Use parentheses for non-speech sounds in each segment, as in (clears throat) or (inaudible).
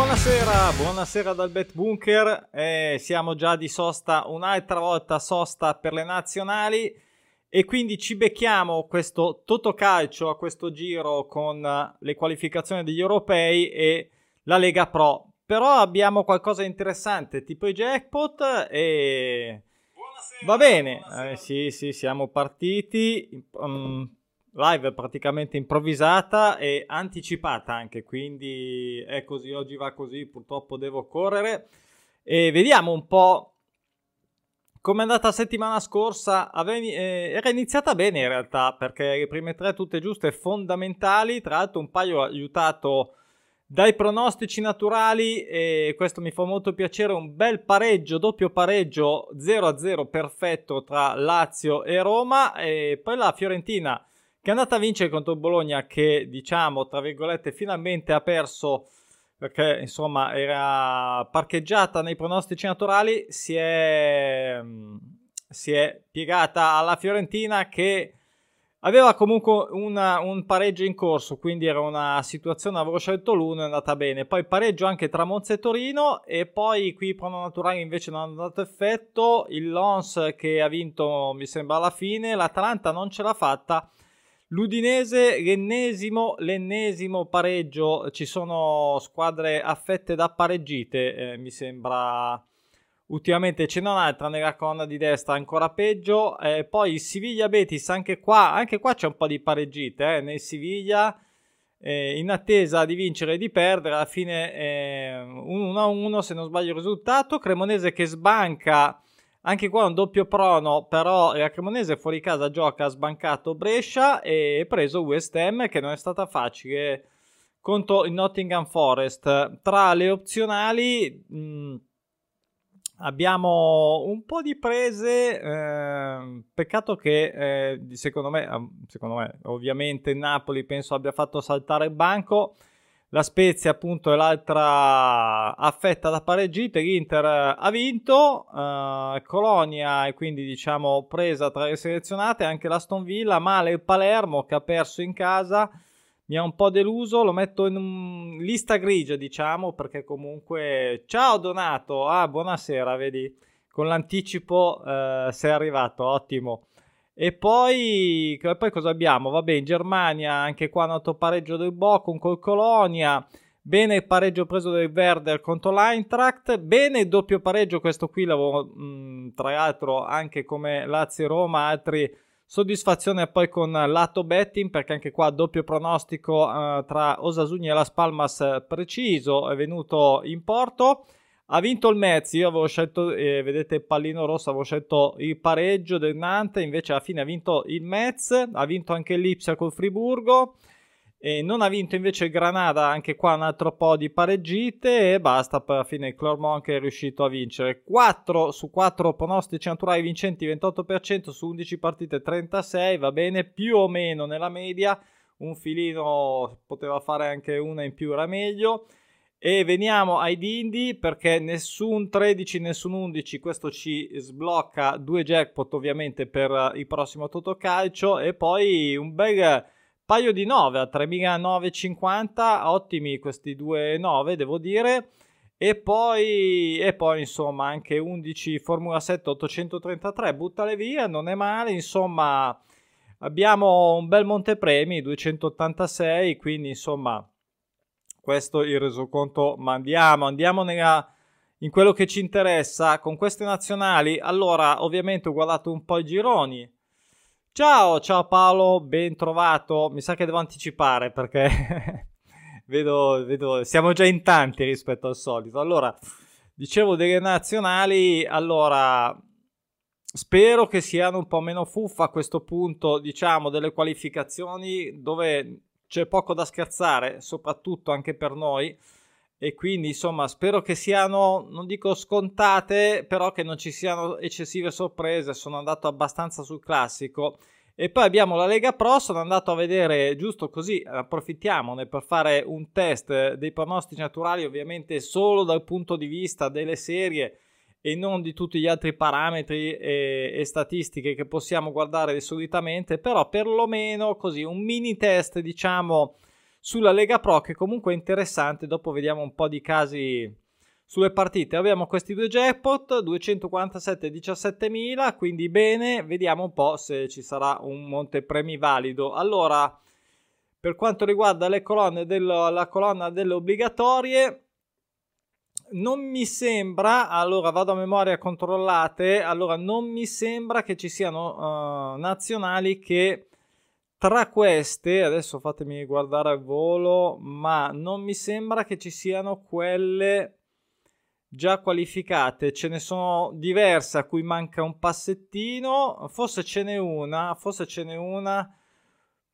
Buonasera, buonasera dal Bet Bunker. Eh, siamo già di sosta un'altra volta sosta per le nazionali e quindi ci becchiamo questo Totocalcio a questo giro con le qualificazioni degli europei e la Lega Pro. Però abbiamo qualcosa di interessante, tipo i jackpot e buonasera, va bene. Eh, sì, sì, siamo partiti. Um, live praticamente improvvisata e anticipata anche, quindi è così, oggi va così, purtroppo devo correre e vediamo un po' come è andata la settimana scorsa. Avevi, eh, era iniziata bene in realtà perché le prime tre tutte giuste fondamentali, tra l'altro un paio aiutato dai pronostici naturali e questo mi fa molto piacere, un bel pareggio, doppio pareggio 0-0 perfetto tra Lazio e Roma e poi la Fiorentina che è andata a vincere contro Bologna che diciamo tra virgolette finalmente ha perso perché insomma era parcheggiata nei pronostici naturali si è, mm, si è piegata alla Fiorentina che aveva comunque una, un pareggio in corso quindi era una situazione avevo scelto l'uno è andata bene. Poi pareggio anche tra Monza e Torino e poi qui i prono naturali invece non hanno dato effetto. Il Lons che ha vinto mi sembra alla fine l'Atalanta non ce l'ha fatta L'Udinese, l'ennesimo, l'ennesimo pareggio, ci sono squadre affette da pareggite, eh, mi sembra ultimamente ce n'è un'altra nella colonna di destra ancora peggio, eh, poi Siviglia Betis, anche qua, anche qua c'è un po' di pareggite, eh, nel Siviglia eh, in attesa di vincere e di perdere, alla fine eh, 1-1 se non sbaglio il risultato, Cremonese che sbanca anche qua un doppio prono, però la Cremonese fuori casa gioca, ha sbancato Brescia e preso West Ham che non è stata facile contro il Nottingham Forest. Tra le opzionali mh, mm, abbiamo un po' di prese, eh, peccato che eh, secondo me, secondo me ovviamente Napoli penso abbia fatto saltare il banco. La Spezia appunto è l'altra affetta da pareggite, l'Inter ha vinto, uh, Colonia è quindi diciamo presa tra le selezionate, anche l'Aston Villa, male il Palermo che ha perso in casa, mi ha un po' deluso, lo metto in lista grigia diciamo perché comunque ciao Donato, ah buonasera vedi con l'anticipo uh, sei arrivato, ottimo. E poi, poi cosa abbiamo? Vabbè, in Germania anche qua noto pareggio del Bochum col Colonia. Bene il pareggio preso del Werder contro l'Eintracht. Bene il doppio pareggio, questo qui l'avevo mh, tra l'altro anche come Lazio e Roma, altri soddisfazione poi con lato betting perché anche qua doppio pronostico uh, tra Osasuni e Las Palmas preciso è venuto in porto. Ha vinto il Metz, io avevo scelto, eh, vedete il pallino rosso, avevo scelto il pareggio del Nantes, invece alla fine ha vinto il Metz, ha vinto anche l'Ipsia col Friburgo, e non ha vinto invece il Granada, anche qua un altro po' di pareggite e basta, per alla fine il Clermont che è riuscito a vincere. 4 su 4 pronostici naturali vincenti, 28% su 11 partite, 36, va bene, più o meno nella media, un filino poteva fare anche una in più era meglio. E veniamo ai Dindi perché nessun 13, nessun 11, questo ci sblocca due jackpot ovviamente per il prossimo Totocalcio e poi un bel paio di 9 a 3950, ottimi questi due 9 devo dire. E poi, e poi insomma anche 11 Formula 7 833, buttale via, non è male, insomma abbiamo un bel montepremi 286, quindi insomma questo il resoconto, ma andiamo, andiamo nella, in quello che ci interessa con queste nazionali. Allora, ovviamente ho guardato un po' i gironi. Ciao, ciao Paolo, ben trovato. Mi sa che devo anticipare perché (laughs) vedo, vedo, siamo già in tanti rispetto al solito. Allora, dicevo delle nazionali, allora spero che siano un po' meno fuffa a questo punto, diciamo, delle qualificazioni dove c'è poco da scherzare, soprattutto anche per noi. E quindi, insomma, spero che siano, non dico scontate, però che non ci siano eccessive sorprese. Sono andato abbastanza sul classico. E poi abbiamo la Lega Pro, sono andato a vedere, giusto così, approfittiamone per fare un test dei pronostici naturali, ovviamente solo dal punto di vista delle serie e non di tutti gli altri parametri e, e, statistiche che possiamo guardare solitamente, però perlomeno così un mini test, diciamo, sulla Lega Pro che comunque è interessante, dopo vediamo un po' di casi sulle partite. Abbiamo questi due jackpot, 247 e 17.000, quindi bene, vediamo un po' se ci sarà un montepremi valido. Allora, per quanto riguarda le colonne dello, la colonna delle obbligatorie, non mi sembra, allora vado a memoria controllate, allora non mi sembra che ci siano uh, nazionali che tra queste, adesso fatemi guardare al volo, ma non mi sembra che ci siano quelle già qualificate, ce ne sono diverse a cui manca un passettino, forse ce n'è una, forse ce n'è una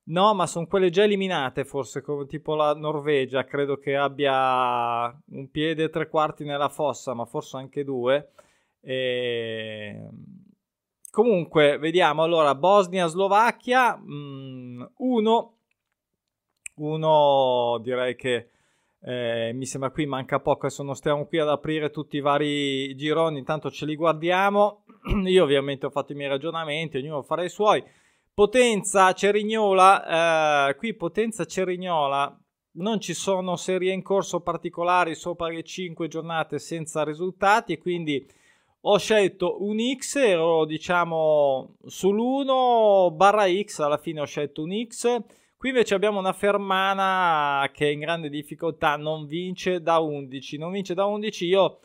No, ma sono quelle già eliminate, forse, come tipo la Norvegia, credo che abbia un piede e tre quarti nella fossa, ma forse anche due. E... Comunque, vediamo, allora, Bosnia-Slovacchia, mm, uno, uno direi che eh, mi sembra qui manca poco, adesso non stiamo qui ad aprire tutti i vari gironi, intanto ce li guardiamo. (clears throat) Io ovviamente ho fatto i miei ragionamenti, ognuno farà i suoi. Potenza Cerignola, eh, qui Potenza Cerignola non ci sono serie in corso particolari sopra le 5 giornate senza risultati quindi ho scelto un X, ero diciamo sull'1 barra X, alla fine ho scelto un X. Qui invece abbiamo una Fermana che è in grande difficoltà, non vince da 11, non vince da 11, io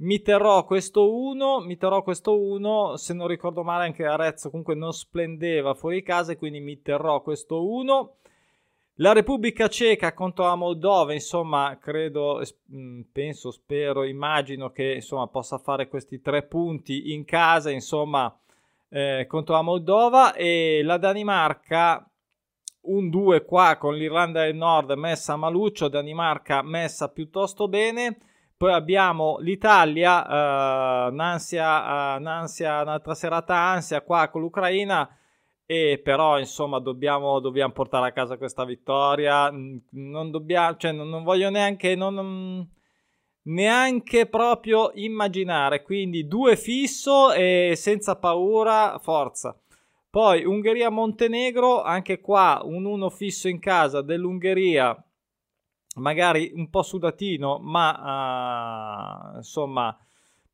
mi terrò questo 1, mi terrò questo 1, se non ricordo male anche Arezzo comunque non splendeva fuori casa quindi mi terrò questo 1. La Repubblica Ceca contro la Moldova, insomma, credo, mm, penso, spero, immagino che insomma, possa fare questi tre punti in casa, insomma, eh, contro la Moldova e la Danimarca un 2 qua con l'Irlanda del Nord messa a maluccio, Danimarca messa piuttosto bene. Poi abbiamo l'Italia, uh, un'ansia, uh, un'ansia, un'altra serata ansia qua con l'Ucraina. E però insomma dobbiamo, dobbiamo portare a casa questa vittoria. Non dobbiamo, cioè non, non voglio neanche, non, neanche proprio immaginare. Quindi due fisso e senza paura, forza. Poi Ungheria-Montenegro, anche qua un 1 fisso in casa dell'Ungheria magari un po' sudatino, ma uh, insomma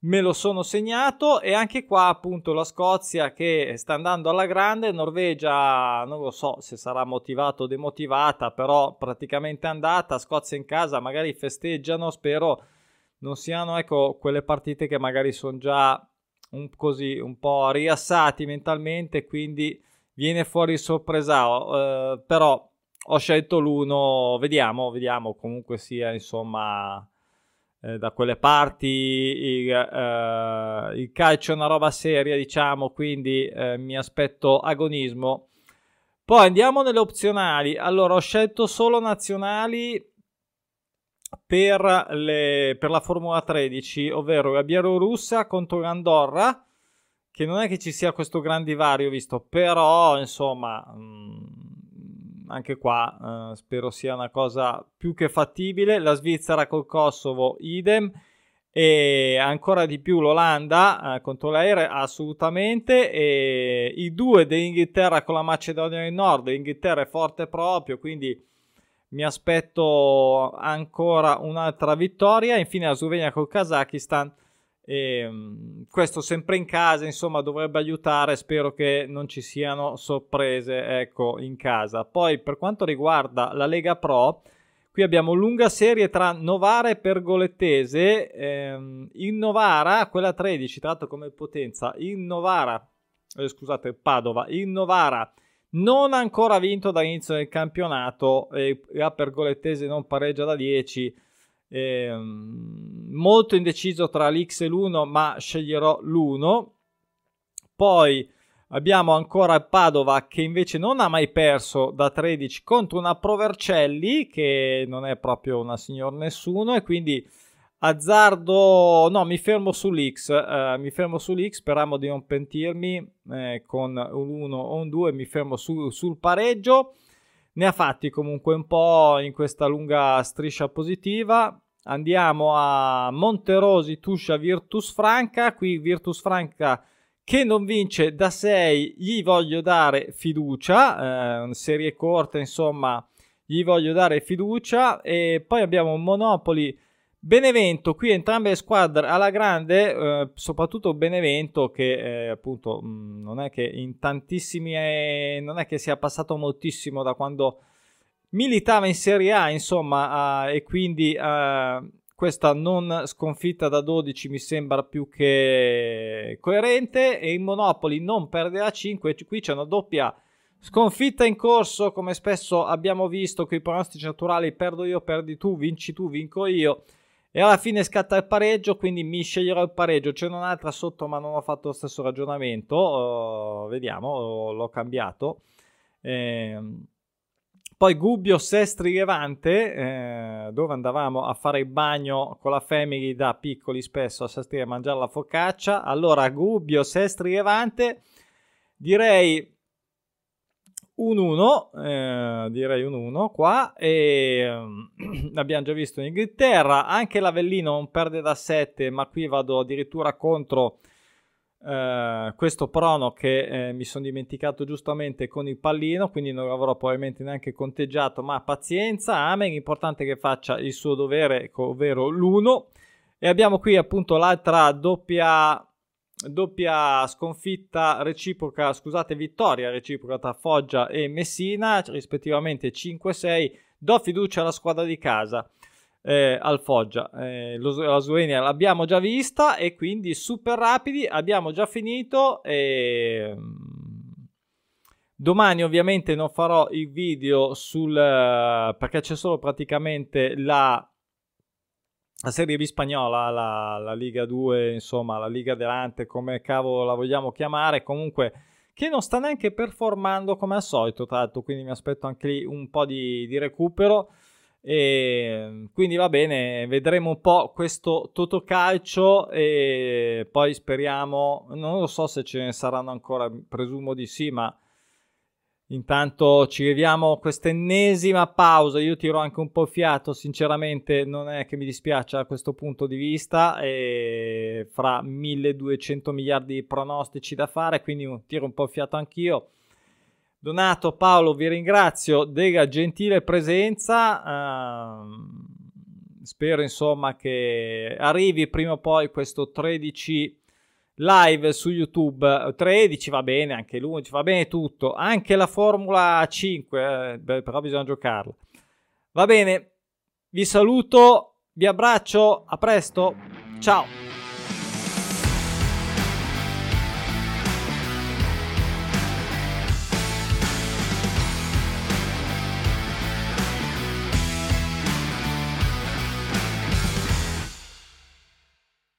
me lo sono segnato. E anche qua appunto la Scozia che sta andando alla grande, Norvegia non lo so se sarà motivata o demotivata, però praticamente andata, Scozia in casa magari festeggiano, spero non siano ecco quelle partite che magari sono già un, così un po' riassati mentalmente, quindi viene fuori sorpresa, uh, però ho scelto l'uno, vediamo, vediamo, comunque sia insomma eh, da quelle parti il, eh, il, calcio è una roba seria diciamo, quindi eh, mi aspetto agonismo. Poi andiamo nelle opzionali, allora ho scelto solo nazionali per, le, per la Formula 13, ovvero la Bielorussia contro l'Andorra, che non è che ci sia questo gran divario visto, però insomma... Mh, mm, anche qua eh, spero sia una cosa più che fattibile. La Svizzera col Kosovo, idem. E ancora di più l'Olanda eh, contro l'Aere, assolutamente. E i due dell'Inghilterra con la Macedonia del Nord. L'Inghilterra è forte proprio, quindi mi aspetto ancora un'altra vittoria. Infine la Slovenia col Kazakistan e, ehm, questo sempre in casa, insomma, dovrebbe aiutare. Spero che non ci siano sorprese ecco, in casa. Poi, per quanto riguarda la Lega Pro, qui abbiamo lunga serie tra Novara e Pergolettese. Ehm, in Novara, quella 13, tratto come potenza, in Novara, eh, scusate, Padova, in Novara non ha ancora vinto dall'inizio del campionato e la Pergolettese non pareggia da 10 eh, molto indeciso tra l'X e l'1, ma sceglierò l'1. Poi abbiamo ancora Padova che invece non ha mai perso da 13 contro una Provercelli che non è proprio una signor nessuno e quindi azzardo no mi fermo sull'X eh, mi fermo sull'X speriamo di non pentirmi eh, con un 1 o un 2 mi fermo su, sul pareggio ne ha fatti comunque un po' in questa lunga striscia positiva Andiamo a Monterosi, Tuscia, Virtus Franca. Qui Virtus Franca che non vince da 6, gli voglio dare fiducia. Eh, serie corta, insomma, gli voglio dare fiducia. E poi abbiamo Monopoli. Benevento, qui entrambe le squadre alla grande, eh, soprattutto Benevento che eh, appunto mh, mm, non è che in tantissimi, non è che sia passato moltissimo da quando militava in Serie A, insomma, e quindi eh, questa non sconfitta da 12 mi sembra più che coerente e in Monopoli non perde a 5, qui c'è una doppia sconfitta in corso, come spesso abbiamo visto con i pronostici naturali, perdo io, perdi tu, vinci tu, vinco io e alla fine scatta il pareggio, quindi mi sceglierò il pareggio. C'è un'altra sotto, ma non ho fatto lo stesso ragionamento. Uh, vediamo, l'ho cambiato. Eh, poi Gubbio Sestri Levante, eh, dove andavamo a fare il bagno con la family da piccoli spesso a Sestri a mangiare la focaccia. Allora, Gubbio Sestri Levante, direi un 1, eh, direi un 1 qua, e (clears throat) eh, abbiamo già visto in Inghilterra, anche l'Avellino non perde da 7, ma qui vado addirittura contro eh, questo prono che eh, mi sono dimenticato giustamente con il pallino, quindi non l'avrò probabilmente neanche conteggiato, ma pazienza, Amen, importante che faccia il suo dovere, ovvero l'1, e abbiamo qui appunto l'altra doppia doppia sconfitta reciproca, scusate, vittoria reciproca tra Foggia e Messina, rispettivamente 5-6. Do fiducia alla squadra di casa. Eh, al Foggia. Eh, la Slovenia l'abbiamo già vista e quindi super rapidi, abbiamo già finito. E... Domani ovviamente non farò il video sul... perché c'è solo praticamente la la Serie B spagnola, la, la, Liga 2, insomma, la Liga Delante, come cavolo la vogliamo chiamare, comunque che non sta neanche performando come al solito, tra l'altro, quindi mi aspetto anche lì un po' di, di recupero. E quindi va bene, vedremo un po' questo Totocalcio e poi speriamo, non lo so se ce ne saranno ancora, presumo di sì, ma Intanto ci leviamo questa ennesima pausa. Io tiro anche un po' fiato, sinceramente, non è che mi dispiace da questo punto di vista. E fra 1200 miliardi di pronostici da fare, quindi tiro un po' fiato anch'io. Donato, Paolo, vi ringrazio della gentile presenza. Uh, spero insomma che arrivi prima o poi questo 13 live su YouTube 13 va bene, anche l'11 va bene tutto, anche la Formula 5, eh, però bisogna giocarla. Va bene, vi saluto, vi abbraccio, a presto, ciao.